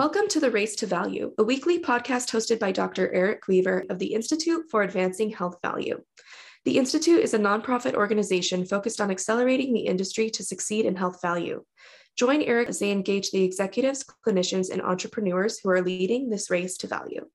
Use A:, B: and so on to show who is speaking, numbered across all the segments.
A: Welcome to The Race to Value, a weekly podcast hosted by Dr. Eric Weaver of the Institute for Advancing Health Value. The Institute is a nonprofit organization focused on accelerating the industry to succeed in health value. Join Eric as they engage the executives, clinicians, and entrepreneurs who are leading this race to value.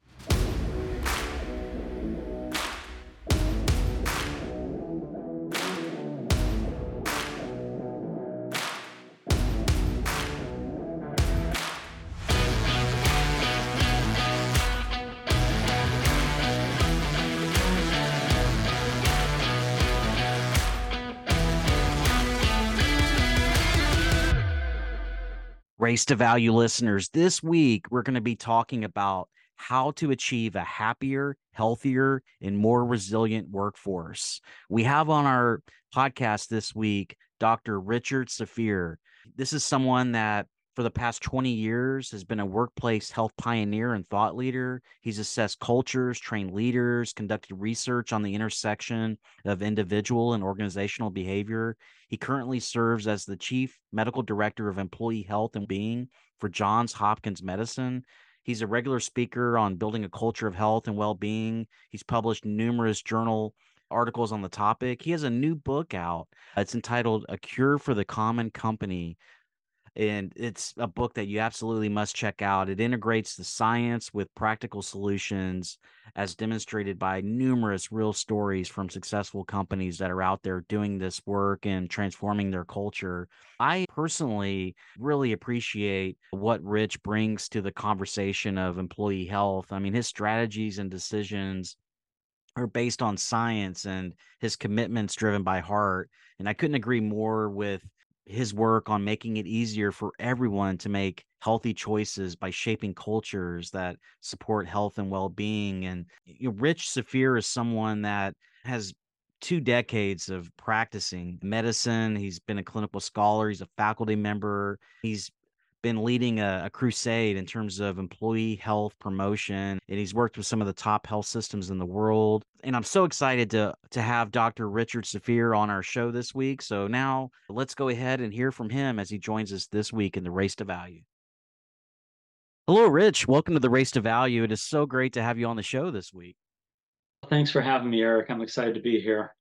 B: Race to Value listeners, this week we're going to be talking about how to achieve a happier, healthier, and more resilient workforce. We have on our podcast this week Dr. Richard Safeer. This is someone that for the past 20 years has been a workplace health pioneer and thought leader. He's assessed cultures, trained leaders, conducted research on the intersection of individual and organizational behavior. He currently serves as the chief medical director of employee health and being for Johns Hopkins Medicine. He's a regular speaker on building a culture of health and well-being. He's published numerous journal articles on the topic. He has a new book out. It's entitled A Cure for the Common Company and it's a book that you absolutely must check out. It integrates the science with practical solutions, as demonstrated by numerous real stories from successful companies that are out there doing this work and transforming their culture. I personally really appreciate what Rich brings to the conversation of employee health. I mean, his strategies and decisions are based on science and his commitments driven by heart. And I couldn't agree more with his work on making it easier for everyone to make healthy choices by shaping cultures that support health and well-being and you know, rich safeer is someone that has two decades of practicing medicine. He's been a clinical scholar he's a faculty member he's been leading a, a, crusade in terms of employee health promotion and he's worked with some of the top health systems in the world and i'm so excited to to have dr richard safeer on our show this week so now let's go ahead and hear from him as he joins us this week in the race to value. Hello rich. Welcome to the race to value. It is so great to have you on the show this week.
C: Thanks for having me eric. I'm excited to be here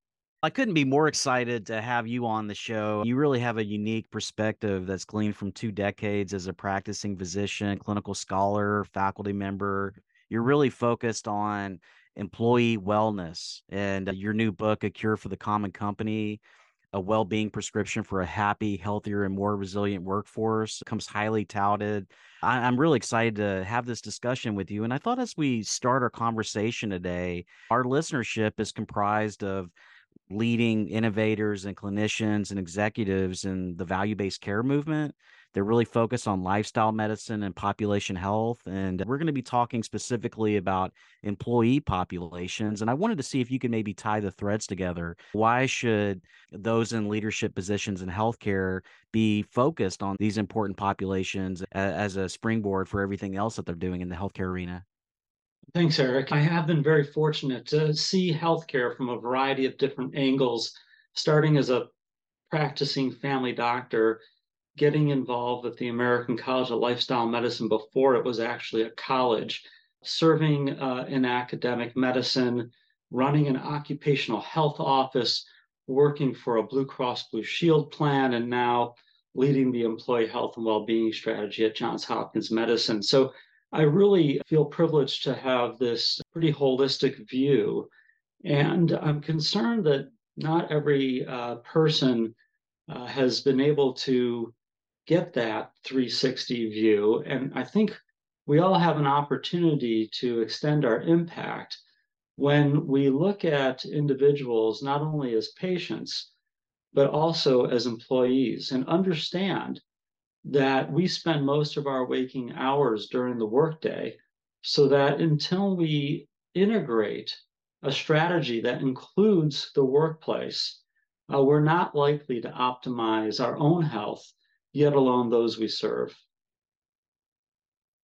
B: I couldn't be more excited to have you on the show. You really have a unique perspective that's gleaned from two decades as a practicing physician, clinical scholar, faculty member. You're really focused on employee wellness and uh, your new book, A Cure for the Common Company, a well-being prescription for a happy, healthier, and more resilient workforce comes highly touted. I, am really excited to have this discussion with you. And I thought as we start our conversation today, our listenership is comprised of leading innovators and clinicians and executives in the value based care movement. They're really focused on lifestyle medicine and population health. And we're going to be talking specifically about employee populations. And I wanted to see if you could maybe tie the threads together. Why should those in leadership positions in healthcare be focused on these important populations as a springboard for everything else that they're doing in the healthcare arena?
C: Thanks, Eric. I have been very fortunate to see healthcare from a variety of different angles, starting as a practicing family doctor, getting involved with the American College of Lifestyle Medicine before it was actually a college, serving uh, in academic medicine, running an occupational health office, working for a Blue Cross Blue Shield plan, and now leading the employee health and well-being strategy at Johns Hopkins Medicine. So I really feel privileged to have this pretty holistic view. And I'm concerned that not every uh, person uh, has been able to get that 360 view. And I think we all have an opportunity to extend our impact when we look at individuals not only as patients, but also as employees, and understand that we spend most of our waking hours during the workday so that until we integrate a strategy that includes the workplace, uh, we're not likely to optimize our own health, yet alone those we serve.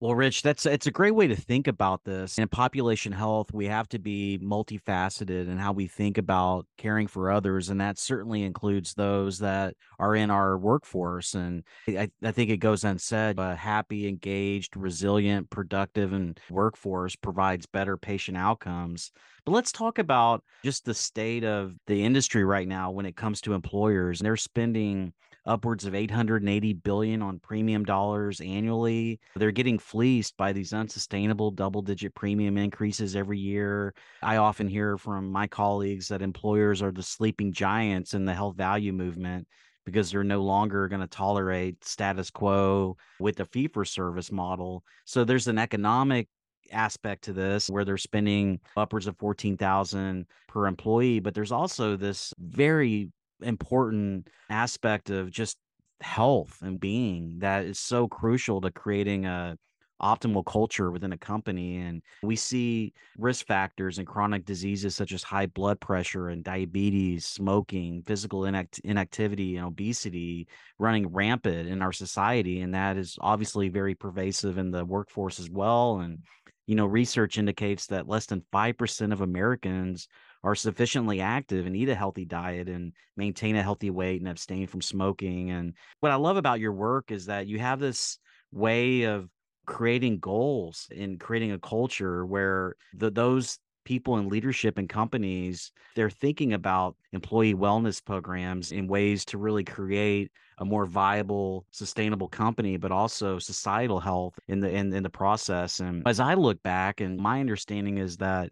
B: Well, Rich, that's it's a great way to think about this. In population health, we have to be multifaceted in how we think about caring for others, and that certainly includes those that are in our workforce. And I, I think it goes unsaid: a happy, engaged, resilient, productive, and workforce provides better patient outcomes. But let's talk about just the state of the industry right now when it comes to employers. They're spending upwards of 880 billion on premium dollars annually. They're getting fleeced by these unsustainable double digit premium increases every year. I often hear from my colleagues that employers are the sleeping giants in the health value movement because they're no longer going to tolerate status quo with the fee for service model. So there's an economic aspect to this where they're spending upwards of 14,000 per employee, but there's also this very important aspect of just health and being that is so crucial to creating a optimal culture within a company and we see risk factors and chronic diseases such as high blood pressure and diabetes smoking physical inact- inactivity and obesity running rampant in our society and that is obviously very pervasive in the workforce as well and you know research indicates that less than 5% of americans are sufficiently active and eat a healthy diet and maintain a healthy weight and abstain from smoking. And what I love about your work is that you have this way of creating goals and creating a culture where the, those people in leadership and companies they're thinking about employee wellness programs in ways to really create a more viable sustainable company but also societal health in the in, in the process and as i look back and my understanding is that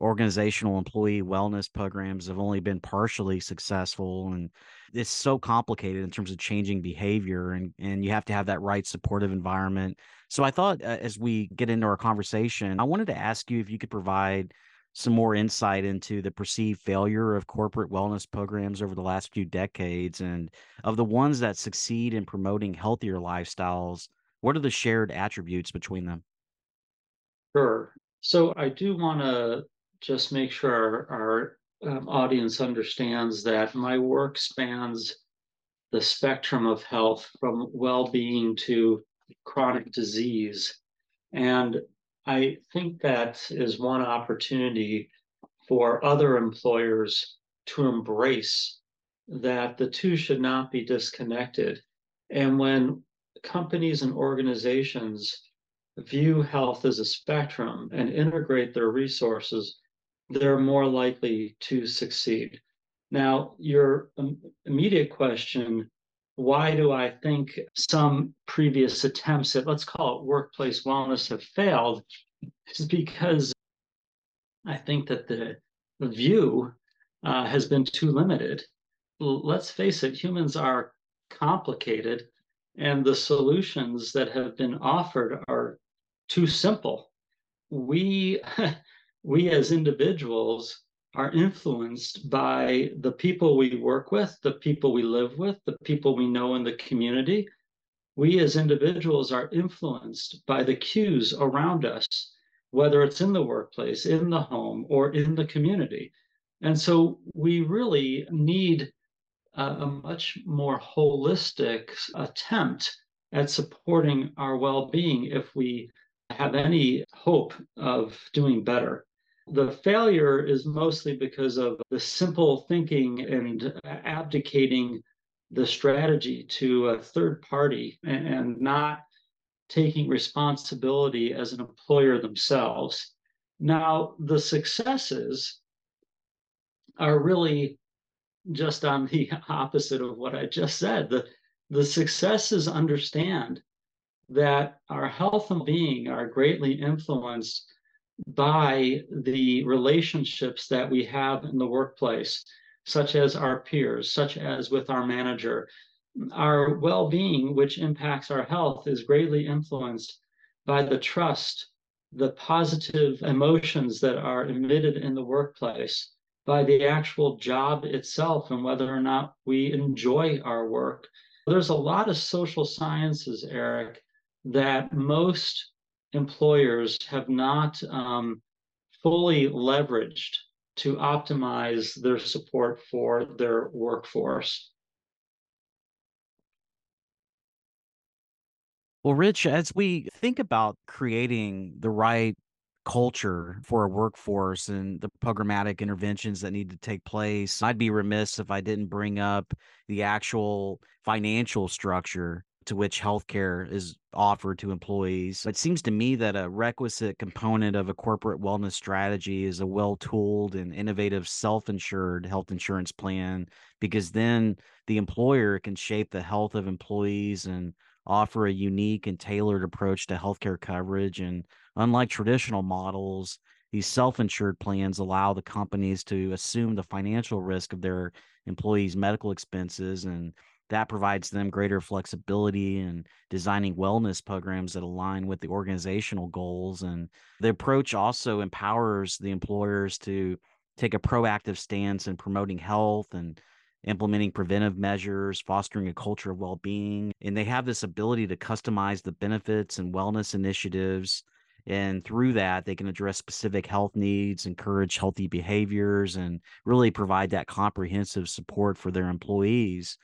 B: organizational employee wellness programs have only been partially successful and it's so complicated in terms of changing behavior and and you have to have that right supportive environment. So i thought uh, as we get into our conversation i wanted to ask you if you could provide some more insight into the perceived failure of corporate wellness programs over the last few decades and of the ones that succeed in promoting healthier lifestyles what are the shared attributes between them?
C: Sure. So i do want to just make sure our, our um, audience understands that my work spans the spectrum of health from well-being to chronic disease. And i think that is one opportunity for other employers to embrace that the two should not be disconnected. And when companies and organizations view health as a spectrum and integrate their resources they're more likely to succeed. Now, your immediate question why do I think some previous attempts at, let's call it workplace wellness, have failed? Is because I think that the, the view uh, has been too limited. Let's face it, humans are complicated, and the solutions that have been offered are too simple. We we as individuals are influenced by the people we work with, the people we live with, the people we know in the community. We as individuals are influenced by the cues around us, whether it's in the workplace, in the home, or in the community. And so we really need a, a much more holistic attempt at supporting our well being if we have any hope of doing better. The failure is mostly because of the simple thinking and abdicating the strategy to a third party and not taking responsibility as an employer themselves. Now, the successes are really just on the opposite of what I just said. The, the successes understand that our health and being are greatly influenced by the relationships that we have in the workplace, such as our peers, such as with our manager. Our well being, which impacts our health, is greatly influenced by the trust, the positive emotions that are emitted in the workplace, by the actual job itself and whether or not we enjoy our work. There's a lot of social sciences, Eric, that most employers have not um, fully leveraged to optimize their support for their workforce.
B: Well, Rich, as we think about creating the right culture for a workforce and the programmatic interventions that need to take place, I'd be remiss if I didn't bring up the actual financial structure to which healthcare is offered to employees. It seems to me that a requisite component of a corporate wellness strategy is a well tooled and innovative self insured health insurance plan, because then the employer can shape the health of employees and offer a unique and tailored approach to healthcare coverage. And unlike traditional models, these self insured plans allow the companies to assume the financial risk of their employees' medical expenses and that provides them greater flexibility in designing wellness programs that align with the organizational goals. And the approach also empowers the employers to take a proactive stance in promoting health and implementing preventive measures, fostering a culture of well being. And they have this ability to customize the benefits and wellness initiatives. And through that, they can address specific health needs, encourage healthy behaviors, and really provide that comprehensive support for their employees.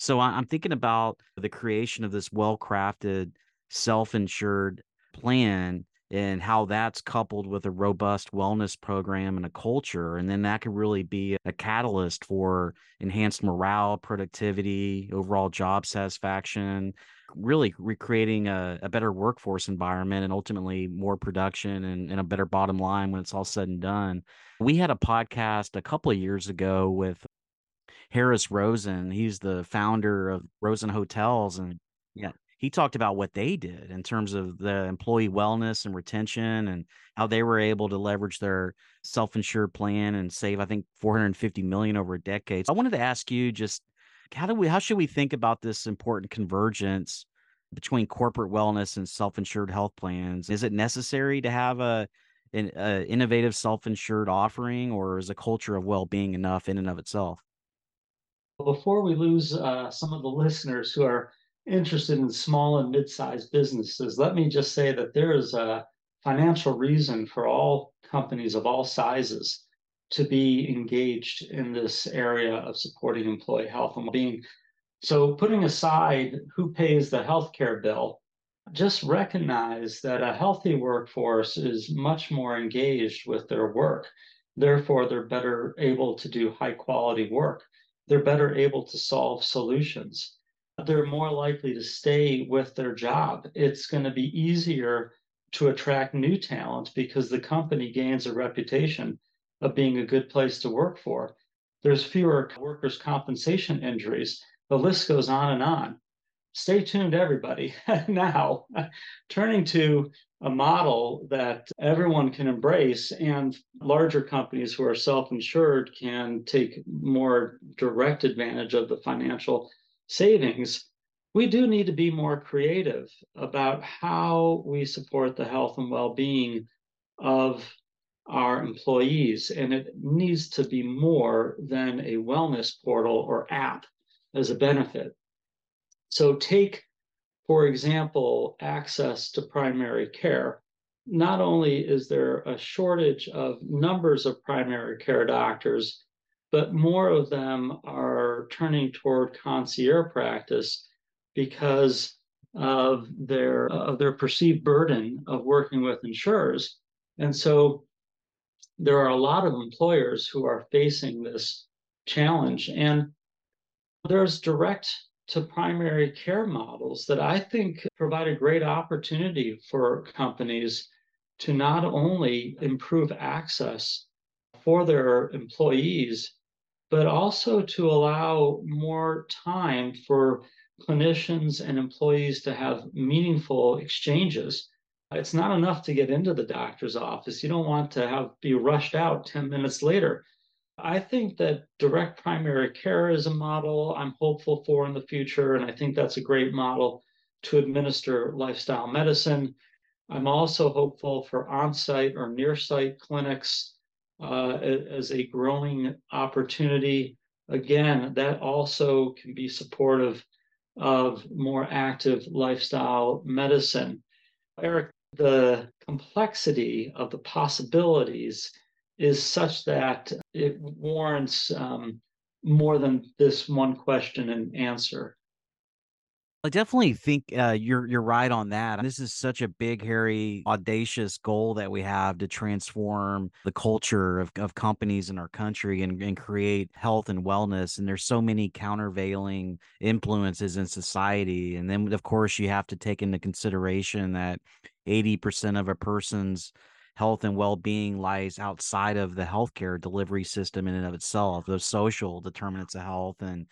B: So I'm thinking about the creation of this well crafted, self insured plan and how that's coupled with a robust wellness program and a culture. And then that could really be a catalyst for enhanced morale, productivity, overall job satisfaction, really recreating a, a better workforce environment and ultimately more production and, and a better bottom line when it's all said and done. We had a podcast a couple of years ago with Harris Rosen. He's the founder of Rosen Hotels, and yeah, he talked about what they did in terms of the employee wellness and retention, and how they were able to leverage their self-insured plan and save, I think, 450 million over a decade. So I wanted to ask you just how do we how should we think about this important convergence between corporate wellness and self-insured health plans? Is it necessary to have a an innovative self-insured offering, or is a culture of well-being enough in and of itself?
C: Before we lose uh, some of the listeners who are interested in small and mid-sized businesses, let me just say that there is a financial reason for all companies of all sizes to be engaged in this area of supporting employee health and well-being. So putting aside who pays the healthcare bill, just recognize that a healthy workforce is much more engaged with their work. Therefore, they're better able to do high quality work they're better able to solve solutions. They're more likely to stay with their job. It's going to be easier to attract new talent because the company gains a reputation of being a good place to work for. There's fewer workers' compensation injuries. The list goes on and on. Stay tuned, everybody. now, turning to a model that everyone can embrace and larger companies who are self-insured can take more direct advantage of the financial savings we do need to be more creative about how we support the health and well-being of our employees and it needs to be more than a wellness portal or app as a benefit so take for example, access to primary care. Not only is there a shortage of numbers of primary care doctors, but more of them are turning toward concierge practice because of their of their perceived burden of working with insurers. And so there are a lot of employers who are facing this challenge. And there's direct to primary care models that I think provide a great opportunity for companies to not only improve access for their employees, but also to allow more time for clinicians and employees to have meaningful exchanges. It's not enough to get into the doctor's office. You don't want to have be rushed out 10 minutes later. I think that direct primary care is a model I'm hopeful for in the future, and I think that's a great model to administer lifestyle medicine. I'm also hopeful for on site or near site clinics uh, as a growing opportunity. Again, that also can be supportive of more active lifestyle medicine. Eric, the complexity of the possibilities is such that it warrants um, more than this one question and answer.
B: I definitely think uh, you're you're right on that. This is such a big, hairy, audacious goal that we have to transform the culture of, of companies in our country and, and create health and wellness. And there's so many countervailing influences in society. And then, of course, you have to take into consideration that 80% of a person's health and well-being lies outside of the healthcare delivery system in and of itself those social determinants of health and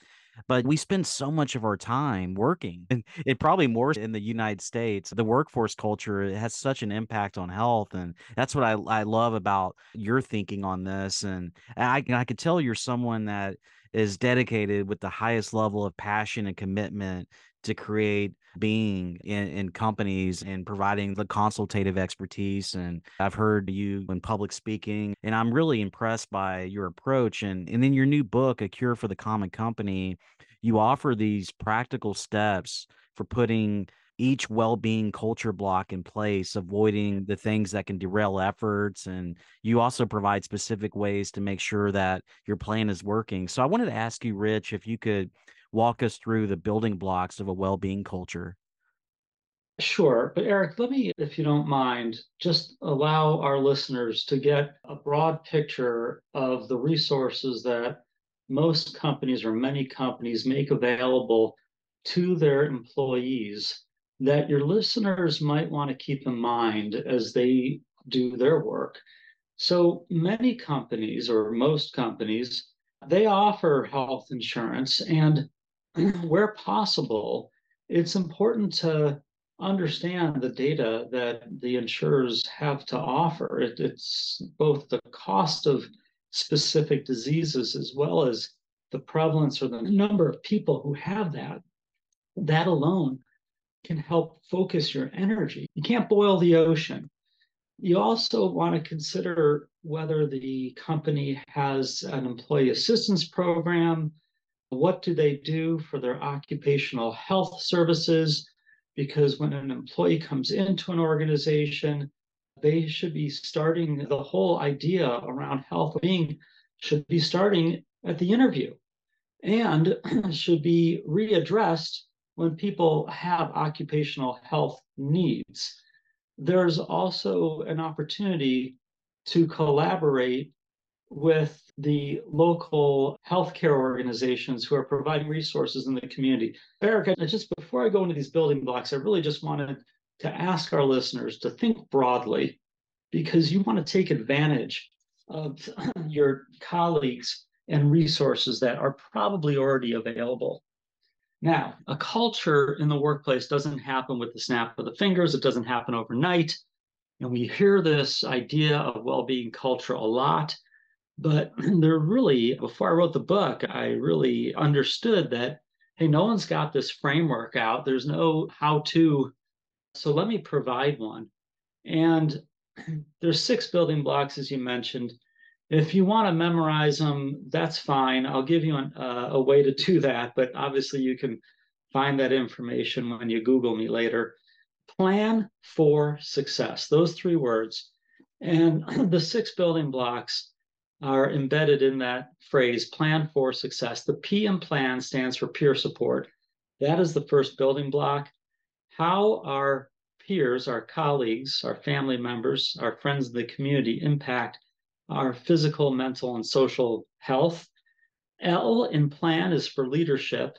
B: but we spend so much of our time working and it probably more in the united states the workforce culture has such an impact on health and that's what i, I love about your thinking on this and i, I could tell you're someone that is dedicated with the highest level of passion and commitment to create being in, in, companies and providing the consultative expertise. And I've heard you in public speaking, and I'm really impressed by your approach. And, and in your new book, A Cure for the Common Company, you offer these practical steps for putting each well-being culture block in place avoiding the things that can derail efforts and you also provide specific ways to make sure that your plan is working so i wanted to ask you rich if you could walk us through the building blocks of a well-being culture?
C: Sure. But Eric, let me, if you don't mind, just allow our listeners to get a broad picture of the resources that most companies or many companies make available to their employees that your listeners might want to keep in mind as they do their work. So many companies, or most companies, they offer health insurance and where possible, it's important to understand the data that the insurers have to offer. It, it's both the cost of specific diseases as well as the prevalence or the number of people who have that. That alone can help focus your energy. You can't boil the ocean. You also want to consider whether the company has an employee assistance program, what do they do for their occupational health services? Because when an employee comes into an organization, they should be starting the whole idea around health being should be starting at the interview and should be readdressed when people have occupational health needs. There's also an opportunity to collaborate with the local healthcare organizations who are providing resources in the community. Eric, just before I go into these building blocks, I really just wanted to ask our listeners to think broadly because you want to take advantage of your colleagues and resources that are probably already available. Now, a culture in the workplace doesn't happen with the snap of the fingers, it doesn't happen overnight. And we hear this idea of well being culture a lot. But they're really, before I wrote the book, I really understood that, hey, no one's got this framework out. There's no how to. So let me provide one. And there's six building blocks, as you mentioned. If you want to memorize them, that's fine. I'll give you an, uh, a way to do that, but obviously you can find that information when you Google me later. Plan for success, those three words. And the six building blocks are embedded in that phrase plan for success. The P in plan stands for peer support. That is the first building block. How our peers, our colleagues, our family members, our friends in the community impact our physical, mental, and social health. L in plan is for leadership.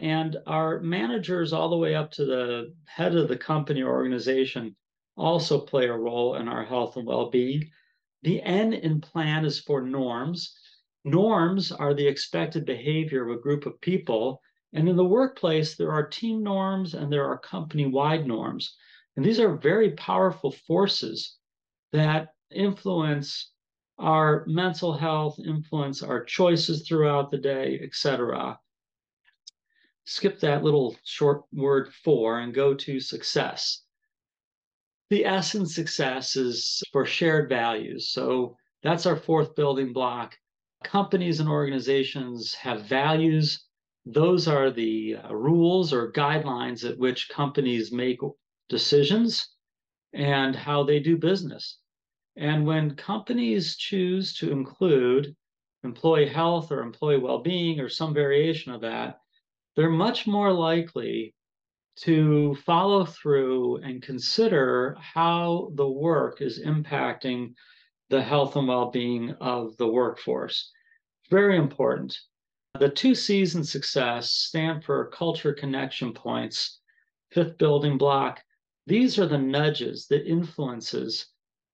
C: And our managers, all the way up to the head of the company or organization, also play a role in our health and well being. The N in plan is for norms. Norms are the expected behavior of a group of people. And in the workplace, there are team norms and there are company wide norms. And these are very powerful forces that influence our mental health, influence our choices throughout the day, etc. Skip that little short word for and go to success. The S in success is for shared values. So That's our fourth building block. Companies and organizations have values. Those are the uh, rules or guidelines at which companies make decisions and how they do business. And when companies choose to include employee health or employee well being or some variation of that, they're much more likely to follow through and consider how the work is impacting the health and well being of the workforce. Very important. The two C's in success stand for culture connection points, fifth building block. These are the nudges, the influences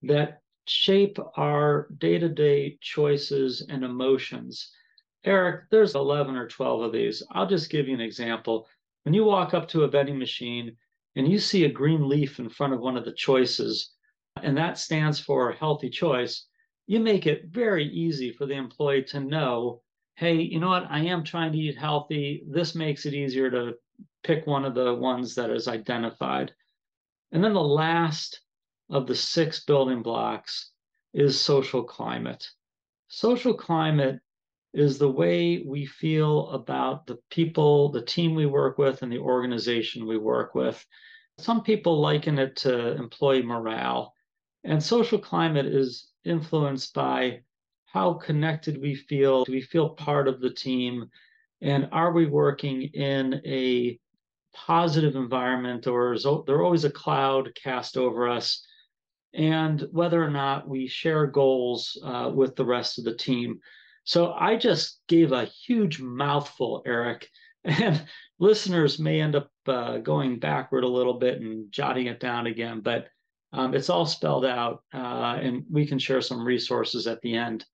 C: that shape our day to day choices and emotions. Eric, there's 11 or 12 of these. I'll just give you an example. When you walk up to a vending machine and you see a green leaf in front of one of the choices, and that stands for healthy choice, you make it very easy for the employee to know hey, you know what? I am trying to eat healthy. This makes it easier to pick one of the ones that is identified. And then the last of the six building blocks is social climate. Social climate is the way we feel about the people, the team we work with, and the organization we work with. Some people liken it to employee morale. And social climate is influenced by how connected we feel. Do we feel part of the team? And are we working in a positive environment or is there always a cloud cast over us? And whether or not we share goals uh, with the rest of the team. So I just gave a huge mouthful, Eric, and listeners may end up uh, going backward a little bit and jotting it down again, but um, it's all spelled out, uh, and we can share some resources at the end.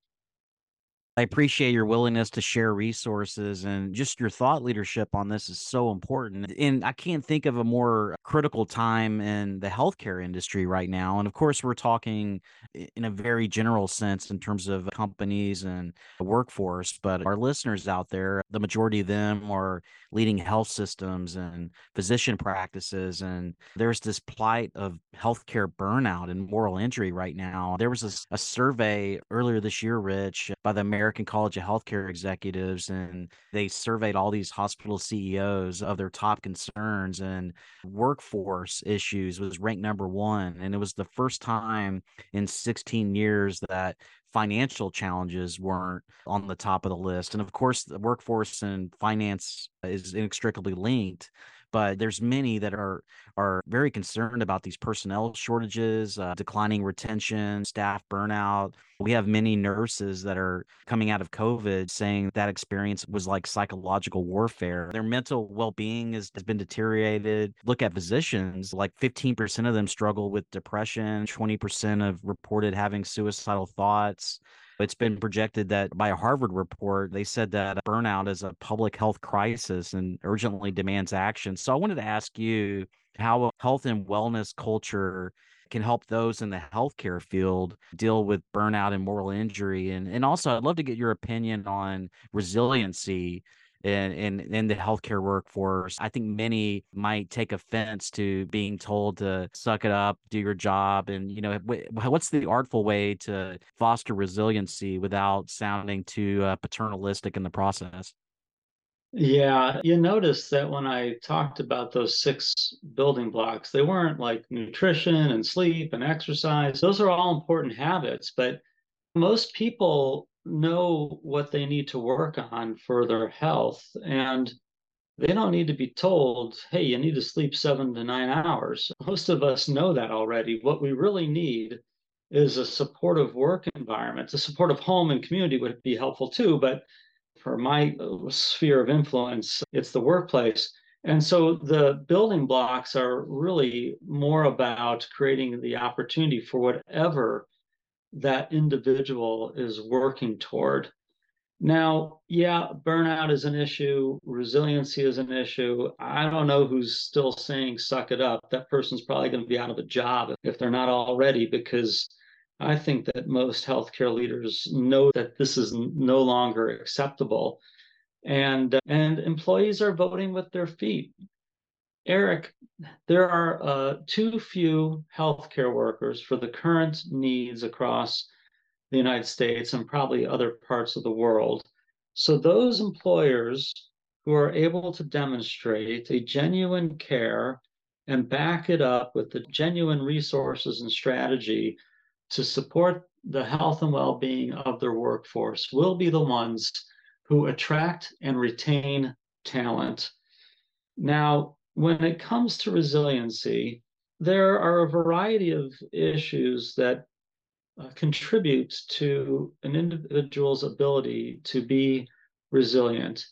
B: I appreciate your willingness to share resources and just your thought leadership on this is so important. And I can't think of a more critical time in the healthcare industry right now. And of course, we're talking in a very general sense in terms of companies and workforce, but our listeners out there, the majority of them are leading health systems and physician practices. And there's this plight of healthcare burnout and moral injury right now. There was a, a survey earlier this year, Rich, by the American College of Healthcare Executives, and they surveyed all these hospital CEOs of their top concerns, and workforce issues was ranked number one. And it was the first time in 16 years that financial challenges weren't on the top of the list. And of course, the workforce and finance is inextricably linked but there's many that are are very concerned about these personnel shortages, uh, declining retention, staff burnout. We have many nurses that are coming out of COVID saying that experience was like psychological warfare. Their mental well being has, has been deteriorated. Look at physicians, like 15% of them struggle with depression, 20% of reported having suicidal thoughts. It's been projected that by a Harvard report, they said that burnout is a public health crisis and urgently demands action. So I wanted to ask you how health and wellness culture can help those in the healthcare field deal with burnout and moral injury. And, and also, I'd love to get your opinion on resiliency in, in in the healthcare workforce. I think many might take offense to being told to suck it up, do your job, and you know what's the artful way to foster resiliency without sounding too uh, paternalistic in the process.
C: Yeah, you notice that when I talked about those six building blocks, they weren't like nutrition and sleep and exercise. Those are all important habits, but most people know what they need to work on for their health and they don't need to be told hey you need to sleep seven to nine hours. Most of us know that already. What we really need is a supportive work environment. A supportive home and community would be helpful too but for my uh, sphere of influence it's the workplace. And so the building blocks are really more about creating the opportunity for whatever that individual is working toward. Now, yeah, burnout is an issue, resiliency is an issue. I don't know who's still saying suck it up. That person's probably going to be out of a job if they're not already, because I think that most healthcare leaders know that this is no longer acceptable. And, and employees are voting with their feet. Eric, there are uh, too few healthcare workers for the current needs across the United States and probably other parts of the world. So, those employers who are able to demonstrate a genuine care and back it up with the genuine resources and strategy to support the health and well being of their workforce will be the ones who attract and retain talent. Now, when it comes to resiliency, there are a variety of issues that uh, contribute to an individual's ability to be resilient.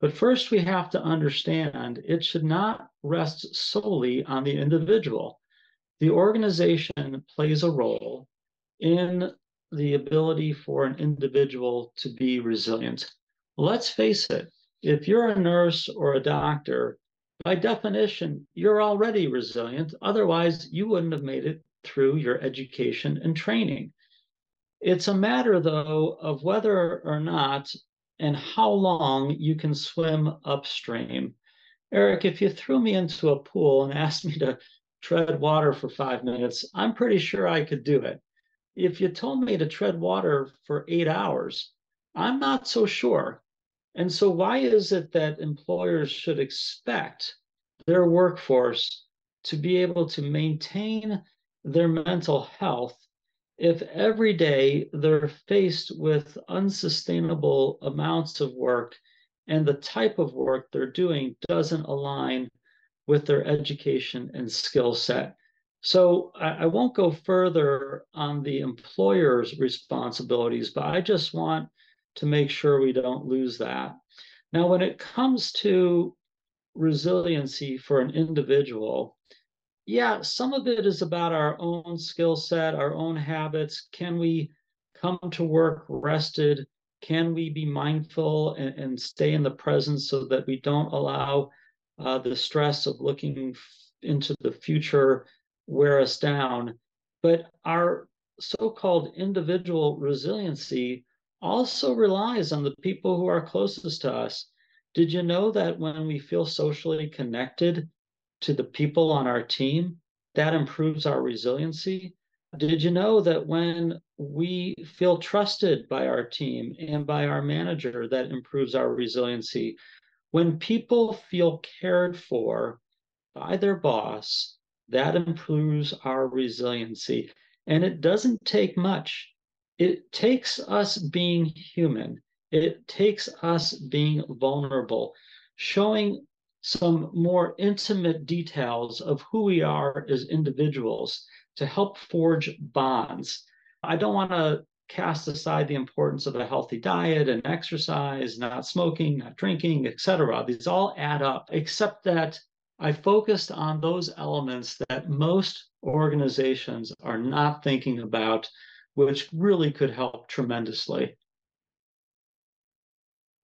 C: But first, we have to understand it should not rest solely on the individual. The organization plays a role in the ability for an individual to be resilient. Let's face it, if you're a nurse or a doctor, by definition, you're already resilient. Otherwise, you wouldn't have made it through your education and training. It's a matter, though, of whether or not and how long you can swim upstream. Eric, if you threw me into a pool and asked me to tread water for five minutes, I'm pretty sure I could do it. If you told me to tread water for eight hours, I'm not so sure. And so, why is it that employers should expect their workforce to be able to maintain their mental health if every day they're faced with unsustainable amounts of work and the type of work they're doing doesn't align with their education and skill set? So I, I won't go further on the employer's responsibilities, but I just want to make sure we don't lose that. Now, when it comes to resiliency for an individual, yeah, some of it is about our own skill set, our own habits. Can we come to work rested? Can we be mindful and, and stay in the present so that we don't allow uh, the stress of looking into the future wear us down? But our so called individual resiliency also relies on the people who are closest to us. Did you know that when we feel socially connected to the people on our team, that improves our resiliency? Did you know that when we feel trusted by our team and by our manager, that improves our resiliency? When people feel cared for by their boss, that improves our resiliency. And it doesn't take much it takes us being human, it takes us being vulnerable, showing some more intimate details of who we are as individuals to help forge bonds. I don't want to cast aside the importance of a healthy diet and exercise, not smoking, not drinking, etc. These all add up, except that I focused on those elements that most organizations are not thinking about which really could help tremendously.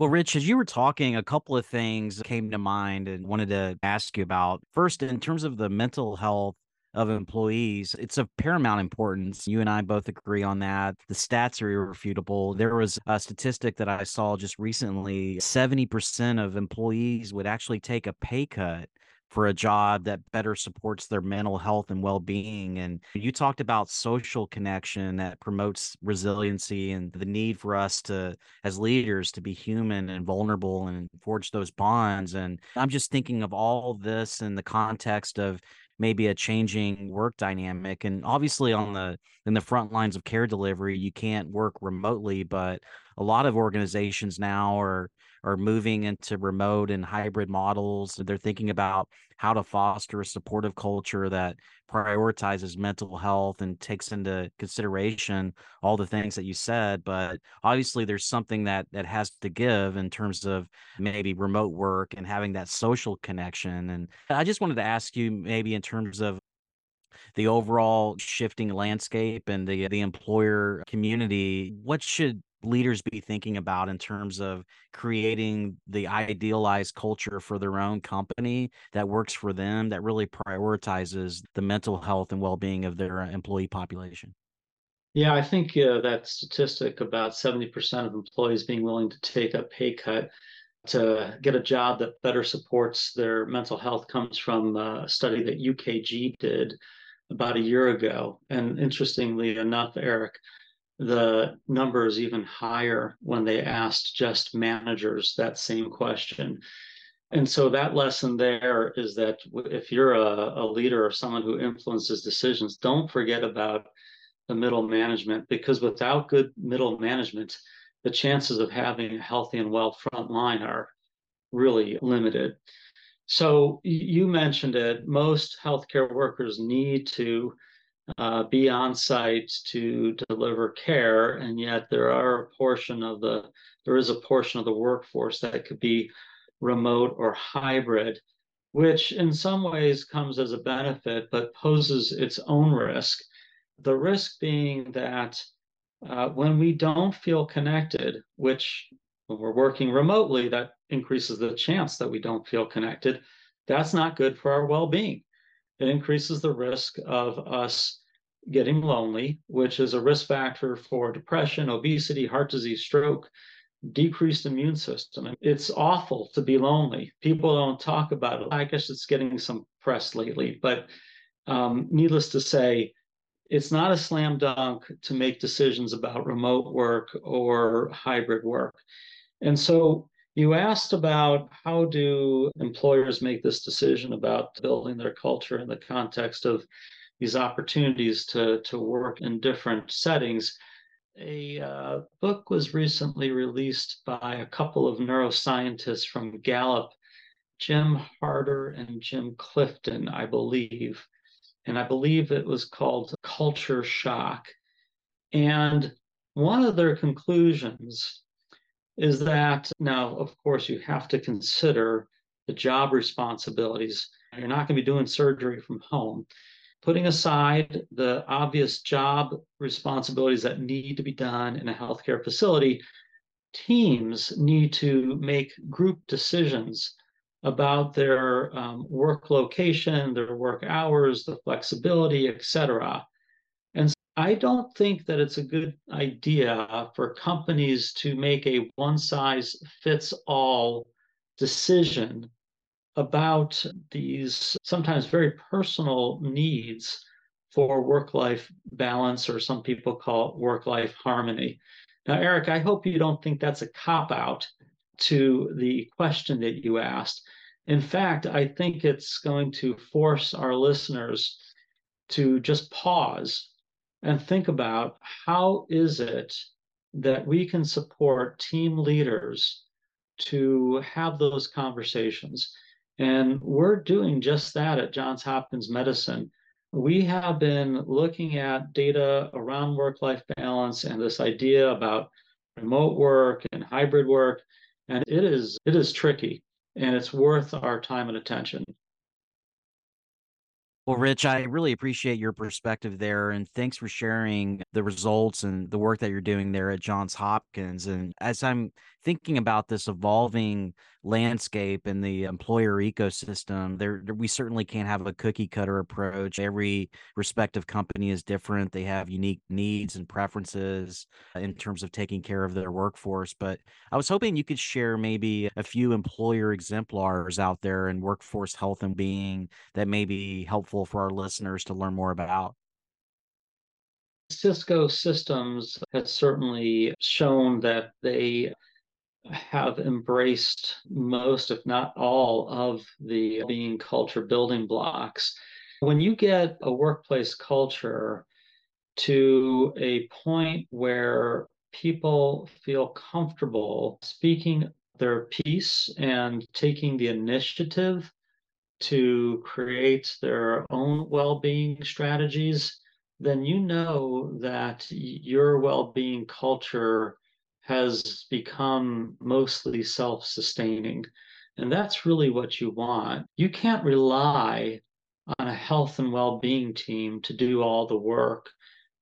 B: Well, Rich, as you were talking, a couple of things came to mind and wanted to ask you about. First, in terms of the mental health of employees, it's of paramount importance. You and I both agree on that. The stats are irrefutable. There was a statistic that I saw just recently 70% of employees would actually take a pay cut for a job that better supports their mental health and well-being and you talked about social connection that promotes resiliency and the need for us to as leaders to be human and vulnerable and forge those bonds and i'm just thinking of all this in the context of maybe a changing work dynamic and obviously on the in the front lines of care delivery you can't work remotely but a lot of organizations now are are moving into remote and hybrid models. They're thinking about how to foster a supportive culture that prioritizes mental health and takes into consideration all the things that you said. But obviously, there's something that that has to give in terms of maybe remote work and having that social connection. And I just wanted to ask you, maybe in terms of the overall shifting landscape and the the employer community what should leaders be thinking about in terms of creating the idealized culture for their own company that works for them that really prioritizes the mental health and well-being of their uh, employee population?
C: Yeah i think uh, that statistic about 70% of employees being willing to take a pay cut to get a job that better supports their mental health comes from uh, a study that ukg did about a year ago. And interestingly enough eric the number is even higher when they asked just managers that same question. And so that lesson there is that if you're a, a leader or someone who influences decisions, don't forget about the middle management because without good middle management, the chances of having a healthy and well front line are really limited. So you mentioned it. Most healthcare workers need to uh, be on site to deliver care, and yet there are a portion of the there is a portion of the workforce that could be remote or hybrid, which in some ways comes as a benefit but poses its own risk. The risk being that uh, when we don't feel connected, which when we're working remotely, that increases the chance that we don't feel connected. That's not good for our well being. It increases the risk of us getting lonely, which is a risk factor for depression, obesity, heart disease, stroke, decreased immune system. It's awful to be lonely. People don't talk about it. I guess it's getting some press lately, but um, needless to say, it's not a slam dunk to make decisions about remote work or hybrid work. And so you asked about how do employers make this decision about building their culture in the context of these opportunities to, to work in different settings. A uh, book was recently released by a couple of neuroscientists from Gallup, Jim Harter and Jim Clifton, I believe. And I believe it was called Culture Shock. And one of their conclusions is that now, of course, you have to consider the job responsibilities. You're not going to be doing surgery from home. Putting aside the obvious job responsibilities that need to be done in a healthcare facility, teams need to make group decisions about their um, work location, their work hours, the flexibility, et cetera. I don't think that it's a good idea for companies to make a one size fits all decision about these sometimes very personal needs for work life balance, or some people call it work life harmony. Now, Eric, I hope you don't think that's a cop out to the question that you asked. In fact, I think it's going to force our listeners to just pause and think about how is it that we can support team leaders to have those conversations. And we're doing just that at Johns Hopkins Medicine. We have been looking at data around work life balance and this idea about remote work and hybrid work. And it is it is tricky and it's worth our time and attention.
B: Well, Rich, I really appreciate your perspective there. And thanks for sharing the results and the work that you're doing there at Johns Hopkins. And as I'm thinking about this evolving landscape and the employer ecosystem, there, we certainly can't have a cookie cutter approach. Every respective company is different. They have unique needs and preferences uh, in terms of taking care of their workforce. But I was hoping you could share maybe a few employer exemplars out there in workforce health and being that may be helpful for our listeners to learn more about.
C: Cisco Systems has certainly shown that they have embraced most, if not all, of the being culture building blocks. When you get a workplace culture to a point where people feel comfortable speaking their piece and taking the initiative to create their own well being strategies, then you know that your well being culture has become mostly self sustaining. And that's really what you want. You can't rely on a health and well being team to do all the work.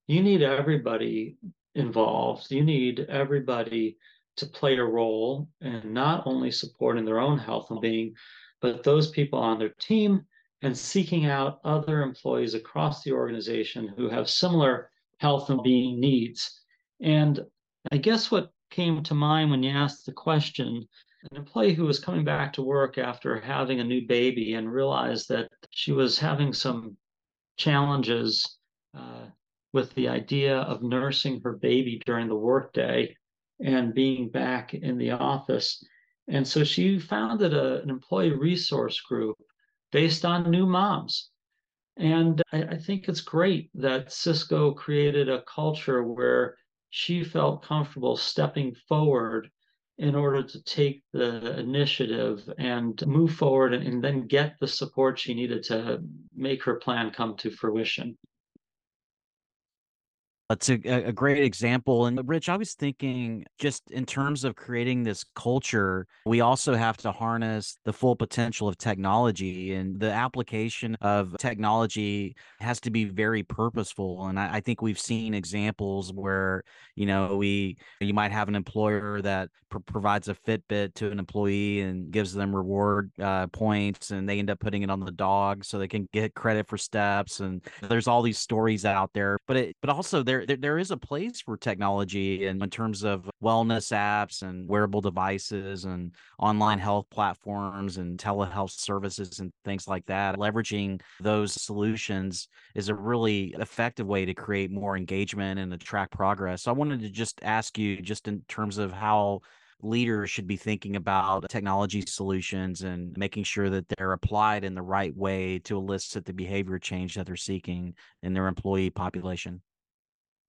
C: You need everybody involved. You need everybody to play a role in not only supporting their own health and being, but those people on their team and seeking out other employees across the organization who have similar health and being needs. And I guess what came to mind when you asked the question an employee who was coming back to work after having a new baby and realized that she was having some challenges uh, with the idea of nursing her baby during the workday and being back in the office. And so she founded a, an employee resource group based on new moms. And I, I think it's great that Cisco created a culture where she felt comfortable stepping forward in order to take the initiative and move forward and, and, then get the support she needed to make her plan come to fruition.
B: That's a, a great example. And Rich, I was thinking just in terms of creating this culture, we also have to harness the full potential of technology and the application of technology has to be very purposeful. And I, I think we've seen examples where, you know, we, you might have an employer that pr- provides a Fitbit to an employee and gives them reward uh, points and they end up putting it on the dog so they can get credit for steps. And there's all these stories out there, but it, but also there, there, there is a place for technology in, in terms of wellness apps and wearable devices and online health platforms and telehealth services and things like that. Leveraging those solutions is a really effective way to create more engagement and attract progress. So I wanted to just ask you, just in terms of how leaders should be thinking about technology solutions and making sure that they're applied in the right way to elicit the behavior change that they're seeking in their employee population?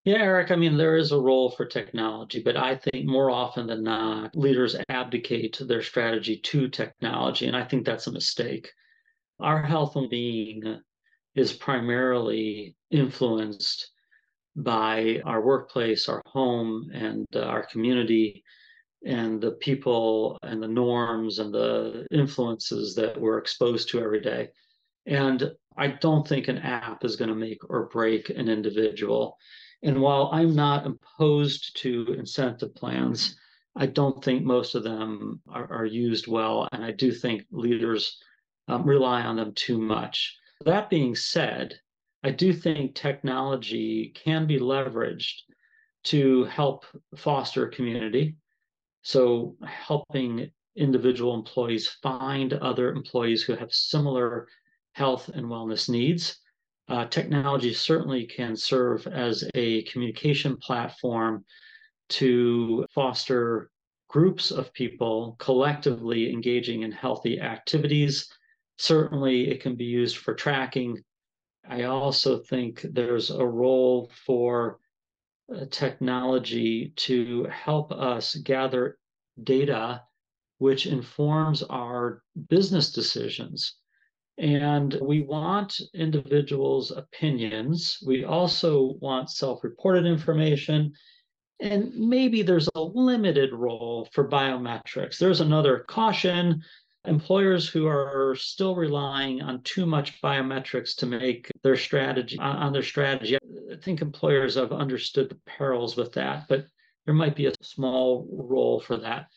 C: Yeah, Eric, I mean, there is a role for technology, but I think more often than not, leaders abdicate their strategy to technology. And I think that's a mistake. Our health and being is primarily influenced by our workplace, our home, and uh, our community, and the people and the norms and the influences that we're exposed to every day. And I don't think an app is going to make or break an individual. And while I'm not opposed to incentive plans, I don't think most of them are, are used well. And I do think leaders um, rely on them too much. That being said, I do think technology can be leveraged to help foster community. So, helping individual employees find other employees who have similar health and wellness needs uh, technology certainly can serve as a communication platform to foster groups of people collectively engaging in healthy activities. Certainly, it can be used for tracking. I also think there's a role for uh, technology to help us gather data which informs our business decisions. And we want individuals' opinions. We also want self reported information. And maybe there's a limited role for biometrics. There's another caution. Employers who are still relying on too much biometrics to make their strategy on their strategy. I think employers have understood the perils with that, but there might be a small role for that.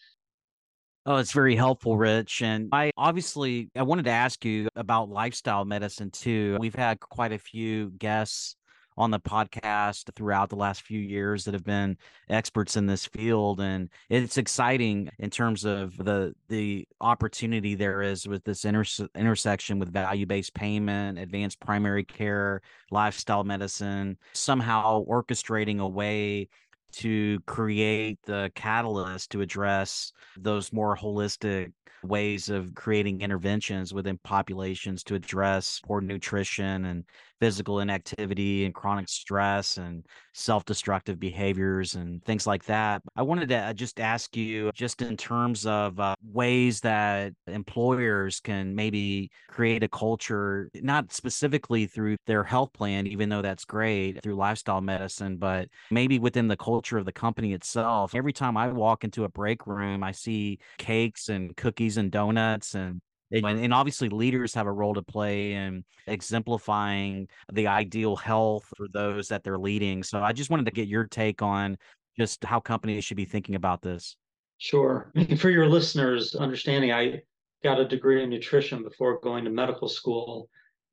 B: Oh, it's very helpful, Rich. And I obviously I wanted to ask you about lifestyle medicine too. We've had quite a few guests on the podcast throughout the last few years that have been experts in this field and it's exciting in terms of the the opportunity there is with this inter- intersection with value-based payment advanced primary care lifestyle medicine somehow orchestrating a way to create the catalyst to address those more holistic ways of creating interventions within populations to address poor nutrition and physical inactivity and chronic stress and self-destructive behaviors and things like that. I wanted to uh, just ask you just in terms of uh, ways that employers can maybe create a culture not specifically through their health plan even though that's great through lifestyle medicine but maybe within the culture of the company itself. Every time I walk into a break room I see cakes and cookies and donuts and and, obviously leaders have a role to play in exemplifying the ideal health for those that they're leading. So i just wanted to get your take on just how companies should be thinking about this.
C: Sure. For your listeners understanding i got a degree in nutrition before going to medical school.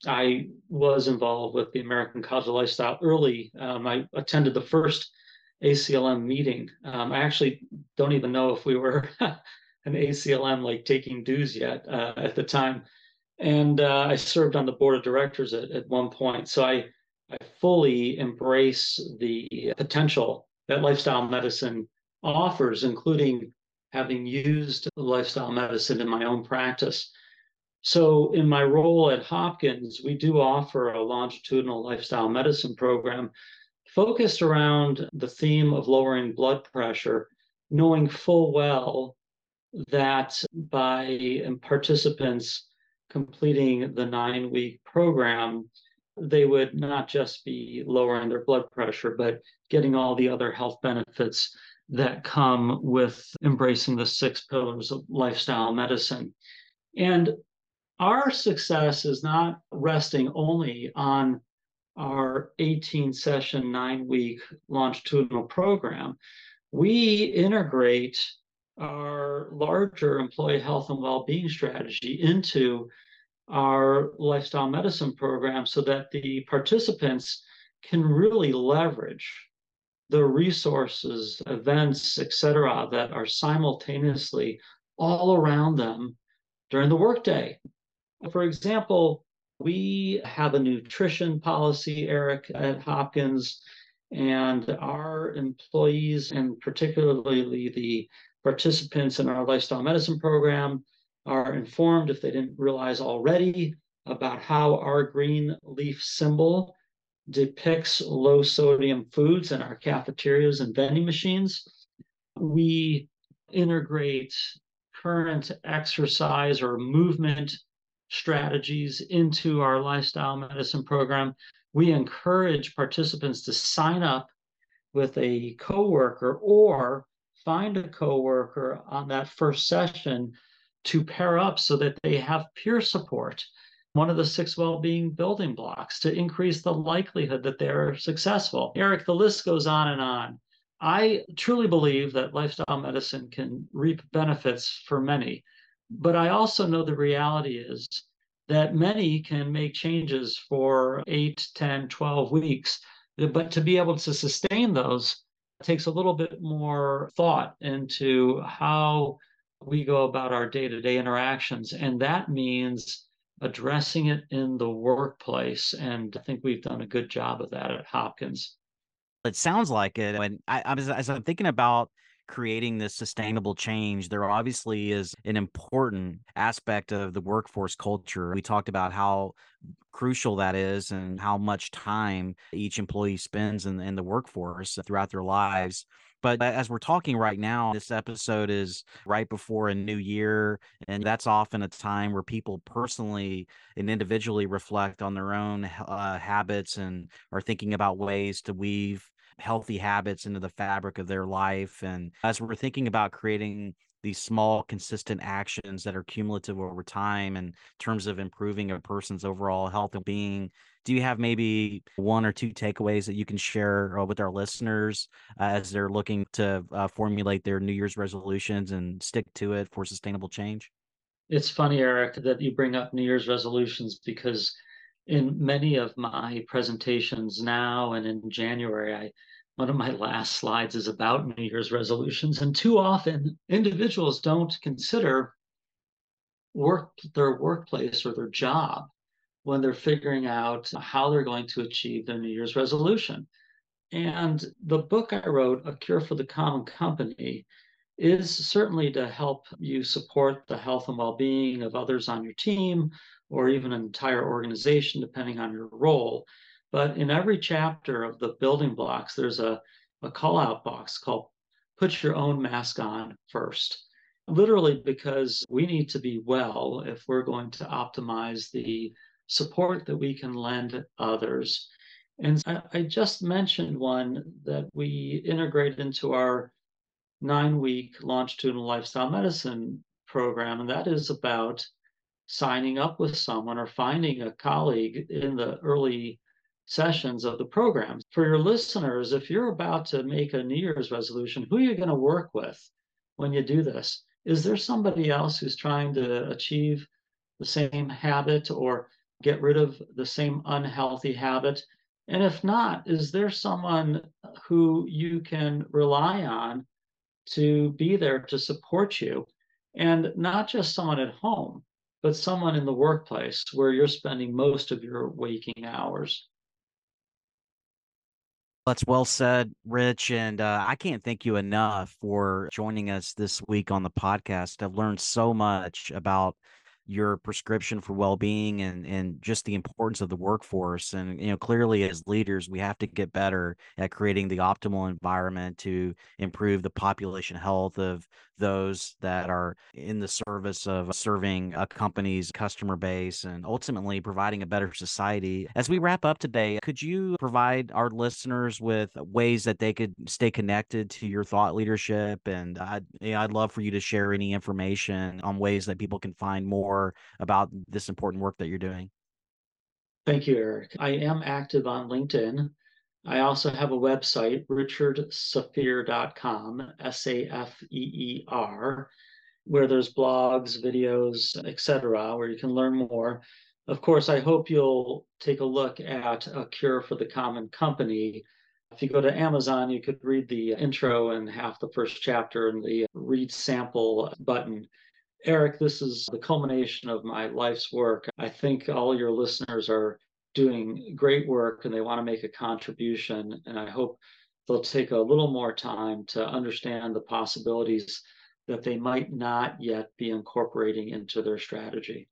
C: I was involved with the american college of lifestyle early. Um, i attended the first aclm meeting. Um, i actually don't even know if we were an ACLM like taking dues yet uh, at the time. And uh, I served on the board of directors at, at one point. So I, I fully embrace the potential that lifestyle medicine offers, including having used lifestyle medicine in my own practice. So, in my role at Hopkins, we do offer a longitudinal lifestyle medicine program focused around the theme of lowering blood pressure, knowing full well that by participants completing the nine week program, they would not just be lowering their blood pressure, but getting all the other health benefits that come with embracing the six pillars of lifestyle medicine. And our success is not resting only on our 18 session, nine week longitudinal program. We integrate our larger employee health and well being strategy into our lifestyle medicine program so that the participants can really leverage the resources, events, etc., that are simultaneously all around them during the workday. For example, we have a nutrition policy, Eric, at Hopkins, and our employees, and particularly the participants in our lifestyle medicine program, are informed, if they didn't realize already, about how our green leaf symbol depicts low sodium foods in our cafeterias and vending machines. We integrate current exercise or movement strategies into our lifestyle medicine program. We encourage participants to sign up with a coworker or find a coworker on that first session to pair up so that they have peer support. One of the six well being building blocks to increase the likelihood that they're successful. Eric, the list goes on and on. I truly believe that lifestyle medicine can reap benefits for many, but I also know the reality is that many can make changes for 8, 10, 12 weeks, but to be able to sustain those takes a little bit more thought into how we go about our day to day interactions. And that means addressing it in the workplace. And I think we've done a good job of that at Hopkins.
B: It sounds like it. And I, I was, as I'm thinking about creating this sustainable change, there obviously is an important aspect of the workforce culture. We talked about how crucial that is and how much time each employee spends in, in the workforce throughout their lives. But as we're talking right now, this episode is right before a new year. And that's often a time where people personally and individually reflect on their own uh, habits and are thinking about ways to weave healthy habits into the fabric of their life. And as we're thinking about creating these small, consistent actions that are cumulative over time in terms of improving a person's overall health and being, do you have maybe one or two takeaways that you can share uh, with our listeners uh, as they're looking to uh, formulate their New Year's resolutions and stick to it for sustainable change?
C: It's funny, Eric, that you bring up New Year's resolutions because in many of my presentations now and in January, I one of my last slides is about New Year's resolutions, and too often individuals don't consider work their workplace or their job when they're figuring out how they're going to achieve their New Year's resolution. And the book I wrote, A Cure for the Common Company, is certainly to help you support the health and well being of others on your team or even an entire organization, depending on your role. But in every chapter of the building blocks, there's a, a call out box called Put Your Own Mask On First. Literally, because we need to be well if we're going to optimize the support that we can lend others. And I, I just mentioned one that we integrate into our nine week longitudinal lifestyle medicine program, and that is about signing up with someone or finding a colleague in the early sessions of the program. For your listeners, if you're about to make a New Year's resolution, who are you going to work with when you do this? Is there somebody else who's trying to achieve the same habit or get rid of the same unhealthy habit? And if not, is there someone who you can rely on to be there to support you? And not just someone at home, but someone in the workplace where you're spending most of your waking hours.
B: That's well said, Rich. And uh, I can't thank you enough for joining us this week on the podcast. I've learned so much about your prescription for well-being and and just the importance of the workforce and you know clearly as leaders we have to get better at creating the optimal environment to improve the population health of those that are in the service of serving a company's customer base and ultimately providing a better society. As we wrap up today, could you provide our listeners with ways that they could stay connected to your thought leadership? And I'd, I'd love for you to share any information on ways that people can find more about this important work that you're doing.
C: Thank you, Eric. I am active on LinkedIn. I also have a website, richardsafeer.com, S A F E E R, where there's blogs, videos, etc., where you can learn more. Of course, I hope you'll take a look at A Cure for the Common Company. If you go to Amazon, you could read the intro and half the first chapter and the read sample button. Eric, this is the culmination of my life's work. I think all your listeners are doing great work and they want to make a contribution. And I hope they'll take a little more time to understand the possibilities that they might not yet be incorporating into their strategy.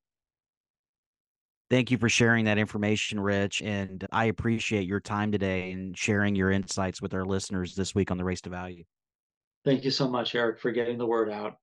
B: Thank you for sharing that information, Rich. And I appreciate your time today and sharing your insights with our listeners this week on the Race to Value.
C: Thank you so much, Eric, for getting the word out.